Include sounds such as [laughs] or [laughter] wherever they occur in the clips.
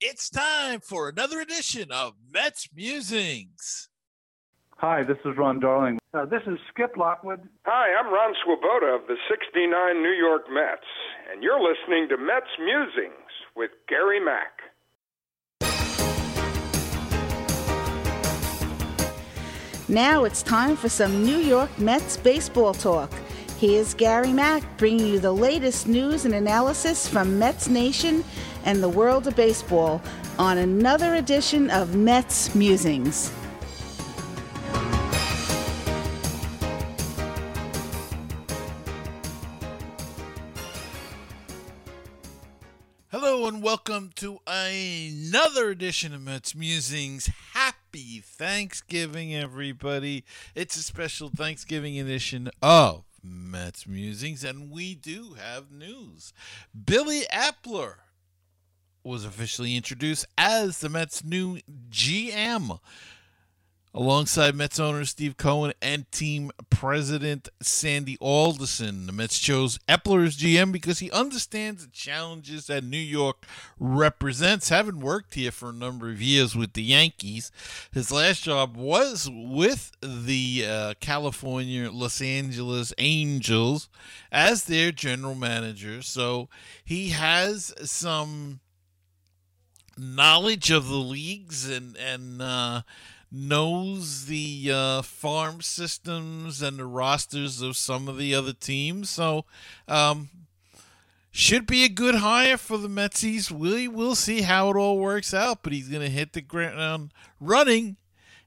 It's time for another edition of Mets Musings. Hi, this is Ron Darling. Uh, this is Skip Lockwood. Hi, I'm Ron Swoboda of the 69 New York Mets, and you're listening to Mets Musings with Gary Mack. Now it's time for some New York Mets baseball talk. Here's Gary Mack bringing you the latest news and analysis from Mets Nation and the world of baseball on another edition of Mets Musings. Hello and welcome to another edition of Mets Musings. Happy Thanksgiving, everybody. It's a special Thanksgiving edition of Mets Musings, and we do have news. Billy Eppler was officially introduced as the Mets' new GM alongside Mets owner Steve Cohen and team president Sandy Alderson. The Mets chose Eppler as GM because he understands the challenges that New York represents. Having worked here for a number of years with the Yankees, his last job was with the uh, California Los Angeles Angels as their general manager. So he has some knowledge of the leagues and and uh, knows the uh, farm systems and the rosters of some of the other teams. So, um, should be a good hire for the Metsies. We will see how it all works out, but he's going to hit the ground running,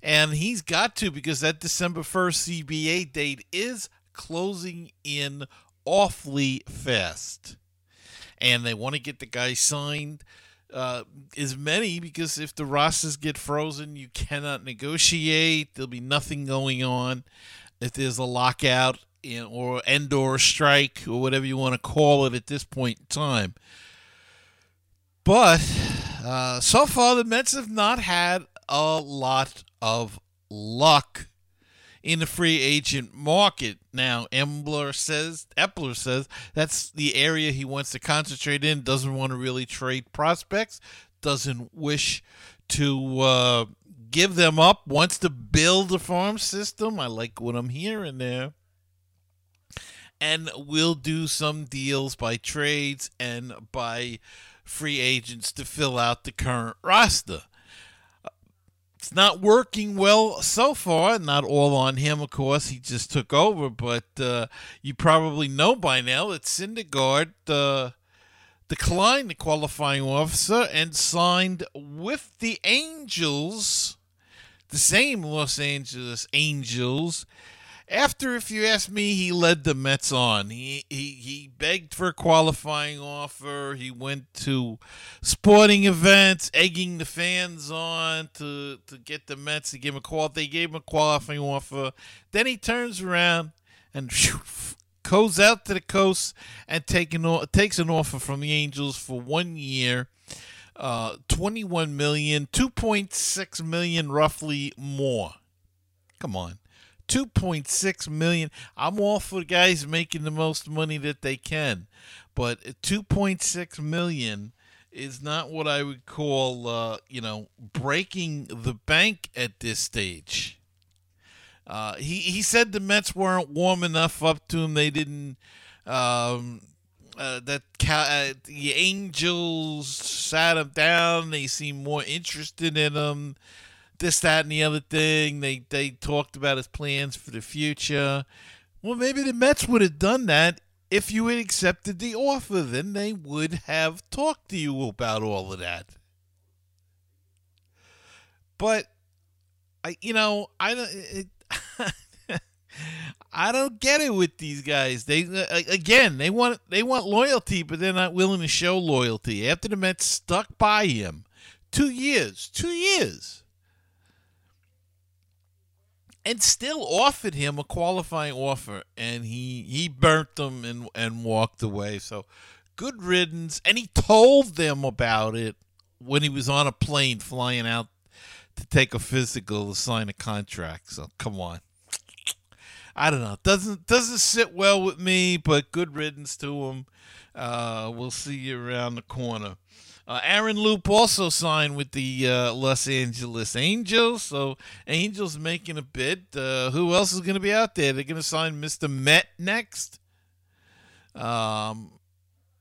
and he's got to because that December 1st CBA date is closing in awfully fast. And they want to get the guy signed uh, as many because if the rosters get frozen, you cannot negotiate. There'll be nothing going on. If there's a lockout in, or endor strike or whatever you want to call it at this point in time. But uh, so far, the Mets have not had a lot of luck in the free agent market. Now, Embler says, Eppler says that's the area he wants to concentrate in. Doesn't want to really trade prospects. Doesn't wish to uh, give them up. Wants to build a farm system. I like what I'm hearing there. And we'll do some deals by trades and by free agents to fill out the current roster. It's not working well so far. Not all on him, of course. He just took over, but uh, you probably know by now that Syndergaard uh, declined the qualifying officer and signed with the Angels, the same Los Angeles Angels, after, if you ask me, he led the Mets on. He, he he begged for a qualifying offer. He went to sporting events, egging the fans on to to get the Mets to give him a call. They gave him a qualifying offer. Then he turns around and whew, goes out to the coast and taking takes an offer from the Angels for one year. Uh, 21 million, 2.6 million roughly more. Come on. 2.6 million. I'm all for guys making the most money that they can, but 2.6 million is not what I would call, uh, you know, breaking the bank at this stage. Uh, he he said the Mets weren't warm enough up to him. They didn't. Um, uh, that uh, the Angels sat him down. They seemed more interested in him this, that, and the other thing. They they talked about his plans for the future. Well, maybe the Mets would have done that if you had accepted the offer. Then they would have talked to you about all of that. But I, you know, I don't. It, [laughs] I don't get it with these guys. They uh, again, they want they want loyalty, but they're not willing to show loyalty. After the Mets stuck by him, two years, two years and still offered him a qualifying offer, and he he burnt them and and walked away. So good riddance. And he told them about it when he was on a plane flying out to take a physical to sign a contract. So come on. I don't know. Doesn't doesn't sit well with me, but good riddance to him. Uh, we'll see you around the corner. Uh, Aaron Loup also signed with the uh, Los Angeles Angels, so Angels making a bid. Uh, who else is going to be out there? They're going to sign Mr. Met next. Um,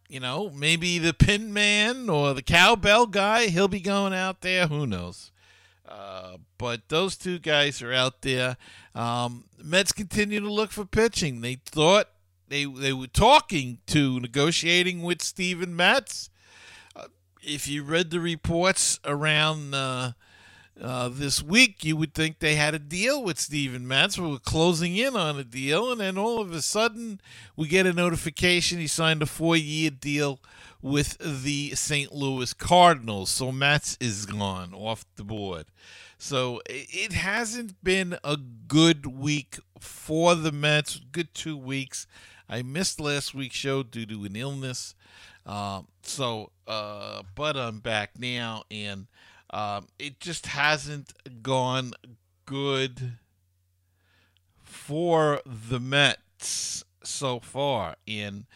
you know, maybe the Pin Man or the Cowbell guy. He'll be going out there. Who knows? Uh, but those two guys are out there. Um, Mets continue to look for pitching. They thought they they were talking to negotiating with Steven Matz if you read the reports around uh, uh, this week, you would think they had a deal with Steven Matz. We were closing in on a deal, and then all of a sudden, we get a notification he signed a four-year deal with the St. Louis Cardinals. So Matz is gone off the board. So it hasn't been a good week for the Mets. Good two weeks. I missed last week's show due to an illness. Um, so, uh, but I'm back now, and um, it just hasn't gone good for the Mets so far. And,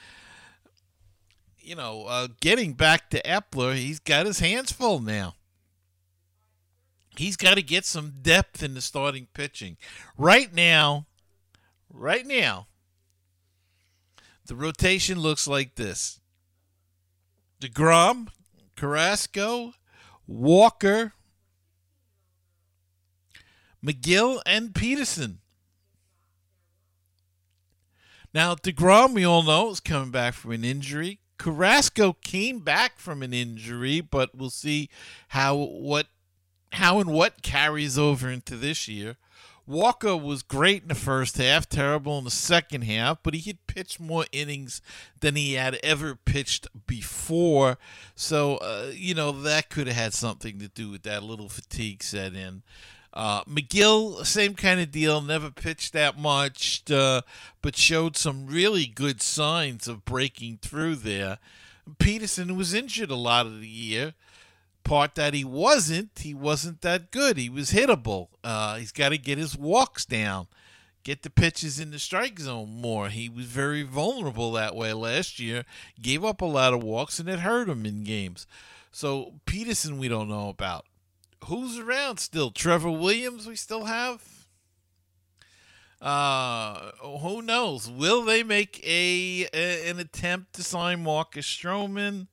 you know, uh, getting back to Eppler, he's got his hands full now. He's got to get some depth in the starting pitching. Right now, right now, the rotation looks like this DeGrom, Carrasco, Walker, Megill, and Peterson. Now, DeGrom, we all know, is coming back from an injury. Carrasco came back from an injury, but we'll see how what how and what carries over into this year. Walker was great in the first half, terrible in the second half, but he had pitched more innings than he had ever pitched before. So, uh, you know, that could have had something to do with that. Little fatigue set in. Uh, Megill, same kind of deal, never pitched that much, uh, but showed some really good signs of breaking through there. Peterson was injured a lot of the year part that he wasn't, he wasn't that good. He was hittable. Uh, he's got to get his walks down, get the pitches in the strike zone more. He was very vulnerable that way last year. Gave up a lot of walks, and it hurt him in games. So Peterson, we don't know about. Who's around still? Trevor Williams, we still have. Uh, who knows? Will they make a, a an attempt to sign Marcus Stroman?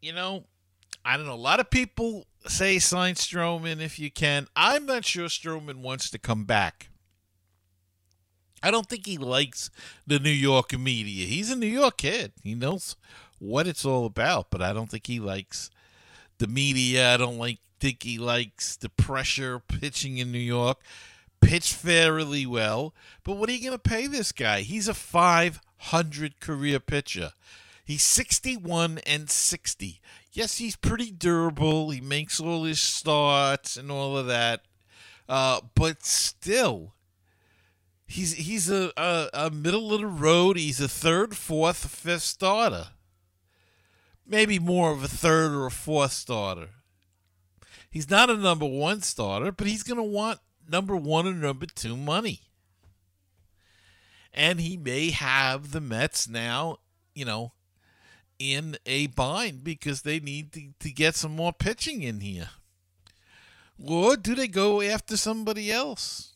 You know, I don't know. A lot of people say sign Stroman if you can. I'm not sure Stroman wants to come back. I don't think he likes the New York media. He's a New York kid. He knows what it's all about, but I don't think he likes the media. I don't like think he likes the pressure pitching in New York. Pitched fairly well, but what are you going to pay this guy? He's a 500 career pitcher. He's 61 and 60 yes, he's pretty durable. He makes all his starts and all of that. Uh, but still, he's he's a, a, a middle of the road. He's a third, fourth, fifth starter. Maybe more of a third or a fourth starter. He's not a number one starter, but he's going to want number one and number two money. And he may have the Mets now, you know, in a bind because they need to, to get some more pitching in here. Or do they go after somebody else?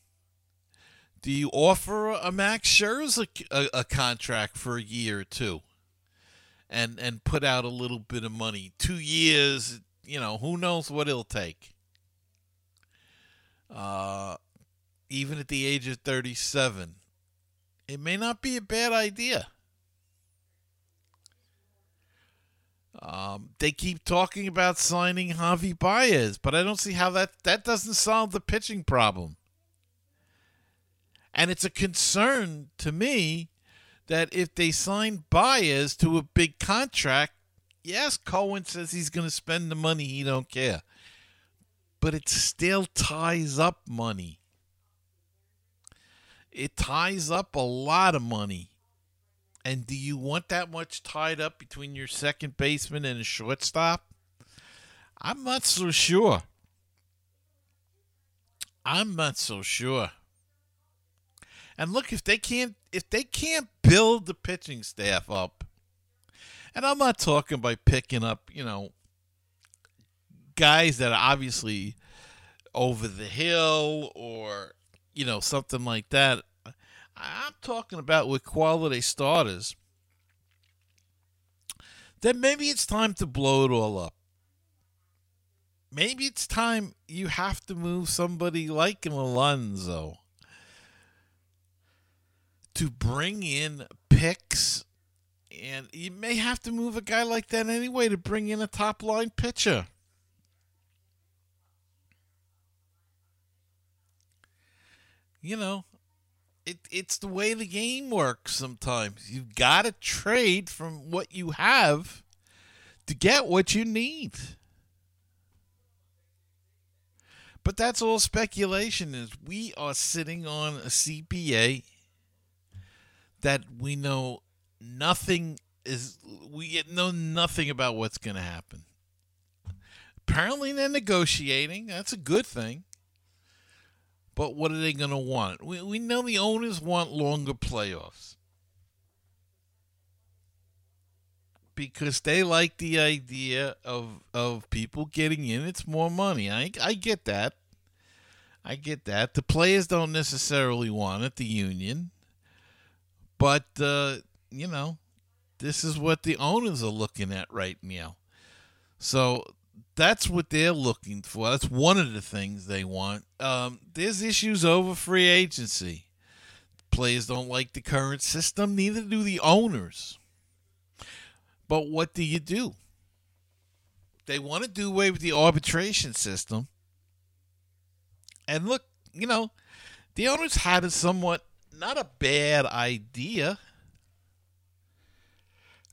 Do you offer a Max Scherzer a, a, contract for a year or two and, and put out a little bit of money? Two years, you know, who knows what it'll take. Uh, even at the age of 37, it may not be a bad idea. Um, they keep talking about signing Javi Baez, but I don't see how that that doesn't solve the pitching problem. And it's a concern to me that if they sign Baez to a big contract, yes, Cohen says he's going to spend the money, he don't care. But it still ties up money. It ties up a lot of money. And do you want that much tied up between your second baseman and a shortstop? I'm not so sure. I'm not so sure. And look, if they can't if they can't build the pitching staff up And I'm not talking by picking up, you know, guys that are obviously over the hill or, you know, something like that. I'm talking about with quality starters. Then maybe it's time to blow it all up. Maybe it's time you have to move somebody like an Alonso to bring in picks and you may have to move a guy like that anyway to bring in a top line pitcher. You know, it it's the way the game works sometimes. You've got to trade from what you have to get what you need. But that's all speculation is we are sitting on a CBA that we know nothing is we know nothing about what's going to happen. Apparently they're negotiating. That's a good thing. But what are they going to want? We, we know the owners want longer playoffs. Because they like the idea of of people getting in. It's more money. I I get that. I get that. The players don't necessarily want it, the union. But uh, you know, this is what the owners are looking at right now. So that's what they're looking for. That's one of the things they want. Um, there's issues over free agency. Players don't like the current system, neither do the owners. But what do you do? They want to do away with the arbitration system. And look, you know, the owners had a somewhat not a bad idea.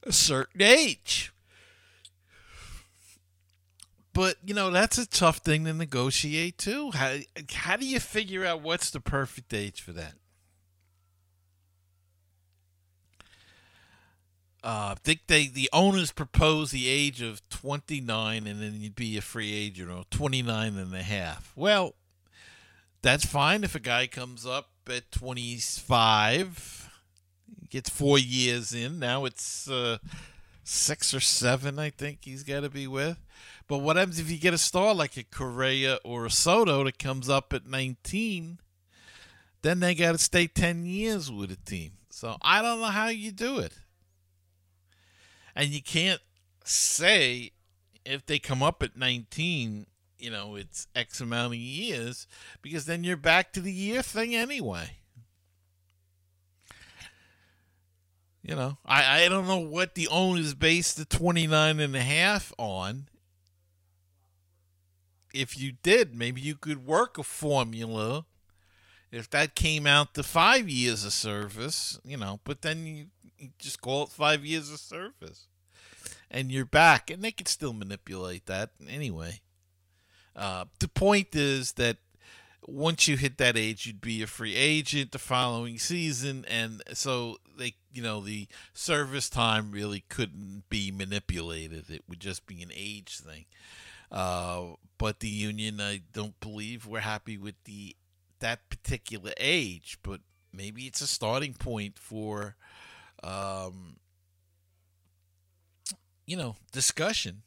A certain age. But, you know, that's a tough thing to negotiate too. How, how do you figure out what's the perfect age for that? Uh, I think they the owners propose the age of 29 and then you'd be a free agent or 29 and a half. Well, that's fine if a guy comes up at 25, gets four years in. Now it's uh, six or seven, I think he's got to be with. But what happens if you get a star like a Correa or a Soto that comes up at 19? Then they got to stay 10 years with a team. So I don't know how you do it. And you can't say if they come up at 19, you know, it's X amount of years because then you're back to the year thing anyway. You know, I, I don't know what the owners based the 29 and a half on. If you did, maybe you could work a formula if that came out to five years of service, you know, but then you, you just call it five years of service and you're back. And they could still manipulate that anyway. Uh, the point is that once you hit that age, you'd be a free agent the following season, and so they, you know, the service time really couldn't be manipulated. It would just be an age thing. Uh, but the union, I don't believe we're happy with the that particular age, but maybe it's a starting point for, um, you know, discussion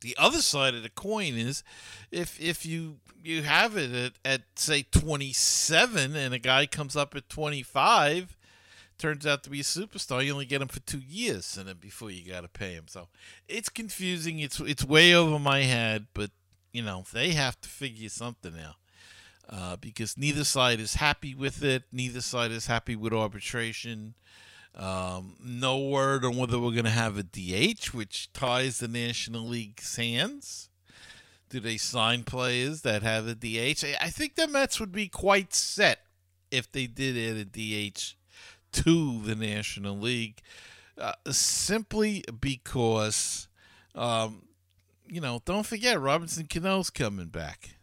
the other side of the coin is if if you you have it at, at say 27 and a guy comes up at 25 turns out to be a superstar you only get him for two years and then before you got to pay him. So it's confusing. It's it's way over my head but you know they have to figure something out uh, because neither side is happy with it. Neither side is happy with arbitration um, no word on whether we're going to have a DH, which ties the National League's hands. Do they sign players that have a DH? I think the Mets would be quite set if they did add a DH to the National League, uh, simply because, um, you know, don't forget Robinson Cano's coming back.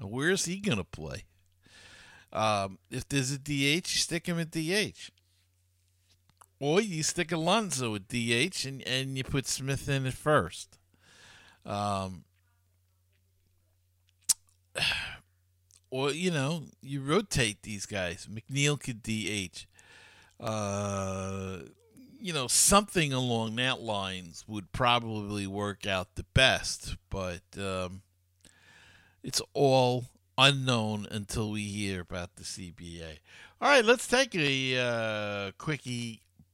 Where's he going to play? Um, if there's a DH, stick him at DH. Or you stick Alonso at DH and, and you put Smith in at first. Um, [sighs] or, you know, you rotate these guys. McNeil could DH. Uh, you know, something along that lines would probably work out the best, but um, it's all unknown until we hear about the CBA. All right, let's take a uh, quickie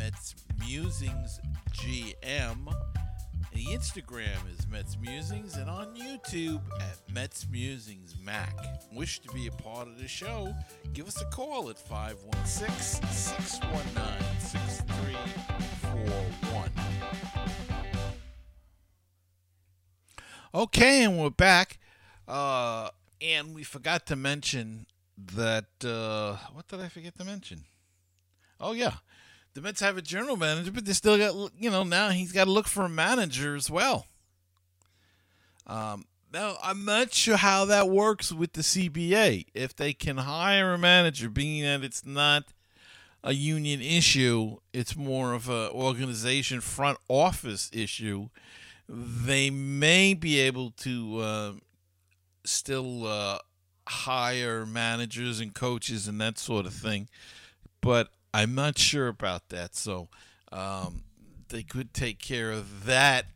Mets Musings GM, the Instagram is Mets Musings, and on YouTube at Mets Musings Mac. Wish to be a part of the show? Give us a call at 516 619 6341. Okay, and we're back. Uh, and we forgot to mention that. Uh, what did I forget to mention? Oh, yeah. The Mets have a general manager, but they still got, you know, now he's got to look for a manager as well. Um, now, I'm not sure how that works with the CBA. If they can hire a manager, being that it's not a union issue, it's more of a organization front office issue. They may be able to uh, still uh, hire managers and coaches and that sort of thing, but I'm not sure about that. So um, they could take care of that,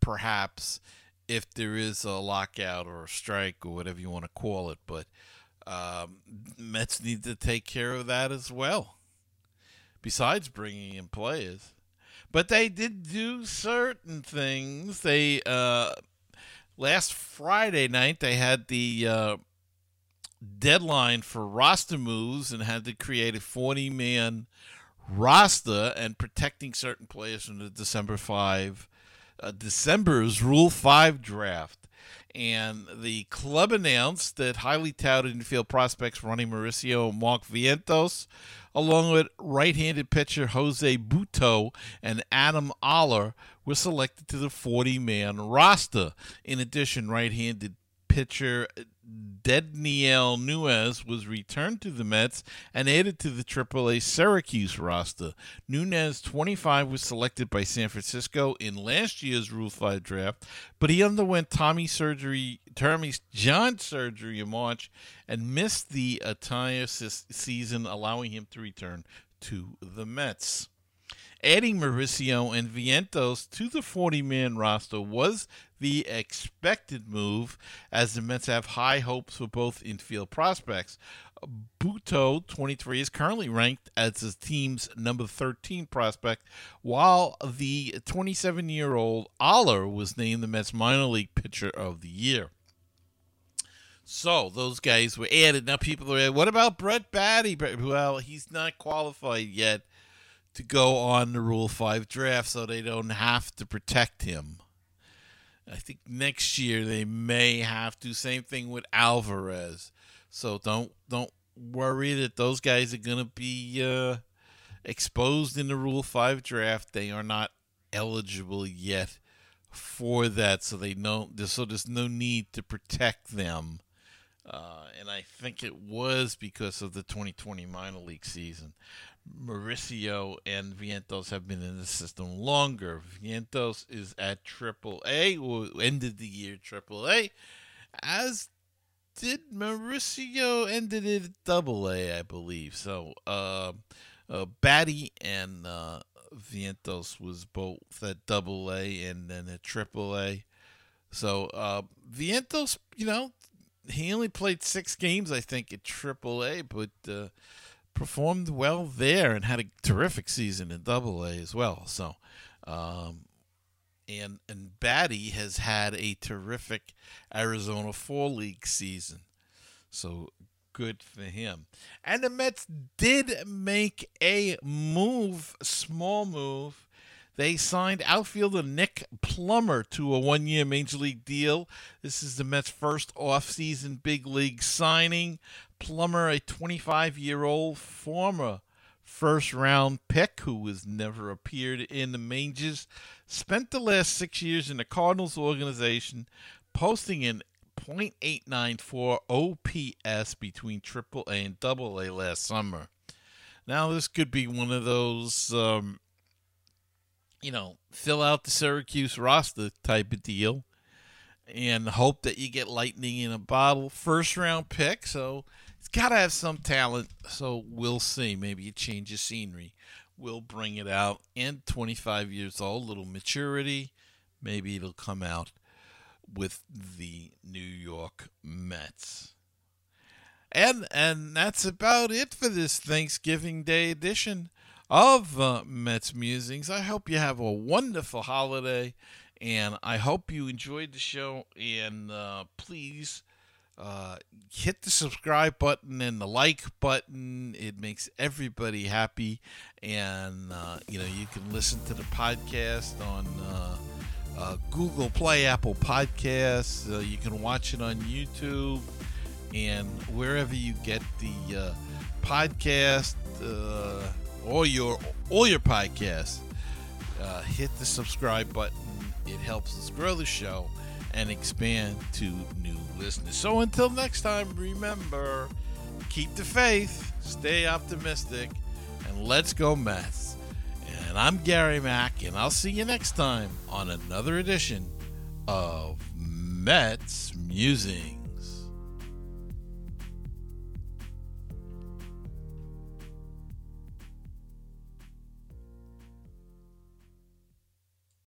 perhaps, if there is a lockout or a strike or whatever you want to call it. But um, Mets need to take care of that as well. Besides bringing in players, but they did do certain things. They uh, last Friday night they had the uh, deadline for roster moves and had to create a 40 man roster and protecting certain players from the December 5 uh, December's Rule 5 draft. And the club announced that highly touted infield prospects Ronnie Mauricio and Mark Vientos, along with right handed pitcher Jose Butto and Adam Oller, were selected to the 40 man roster. In addition, right handed pitcher Dedniel Núñez was returned to the Mets and added to the AAA Syracuse roster. Núñez, 25, was selected by San Francisco in last year's Rule 5 draft, but he underwent Tommy surgery, Tommy John surgery in March and missed the entire season, allowing him to return to the Mets. Adding Mauricio and Vientos to the 40 man roster was the expected move, as the Mets have high hopes for both infield prospects. Butto, 23, is currently ranked as the team's number 13 prospect, while the 27 year old Oller was named the Mets minor league pitcher of the year. So those guys were added. Now people are, what about Brett Baty? Well, he's not qualified yet to go on the Rule 5 draft, so they don't have to protect him. I think next year they may have to. Same thing with Alvarez. So don't don't worry that those guys are gonna be uh, exposed in the Rule Five draft. They are not eligible yet for that, so they know. So there's no need to protect them. Uh, and I think it was because of the 2020 minor league season. Mauricio and Vientos have been in the system longer. Vientos is at Triple A, ended the year Triple A, as did Mauricio ended it at Double A, I believe. So, uh, uh, Baty and uh, Vientos was both at Double A and then at Triple A. So, uh, Vientos, you know, he only played six games, I think, at Triple A, but uh, performed well there and had a terrific season in Double A as well. So, um, and and Baty has had a terrific Arizona Fall League season. So good for him. And the Mets did make a move, small move. They signed outfielder Nick Plummer to a one year Major League deal. This is the Mets' first offseason big league signing. Plummer, a 25 year old former first round pick who has never appeared in the majors, spent the last six years in the Cardinals organization, posting an .894 OPS between AAA and AA last summer. Now this could be one of those, um, you know, fill out the Syracuse roster type of deal, and hope that you get lightning in a bottle. First round pick, so it's got to have some talent. So we'll see. Maybe a change of scenery will bring it out. And 25 years old, little maturity. Maybe it'll come out with the New York Mets. And and that's about it for this Thanksgiving Day edition of uh, Mets Musings. I hope you have a wonderful holiday, and I hope you enjoyed the show. And uh, please uh, hit the subscribe button and the like button. It makes everybody happy, and uh, you know you can listen to the podcast on uh, uh, Google Play, Apple Podcasts. Uh, you can watch it on YouTube and wherever you get the uh, podcast or your all your podcasts. Hit the subscribe button. It helps us grow the show and expand to new listeners. So until next time, remember keep the faith, stay optimistic, and let's go Mets. And I'm Gary Mack, and I'll see you next time on another edition of Mets Musing.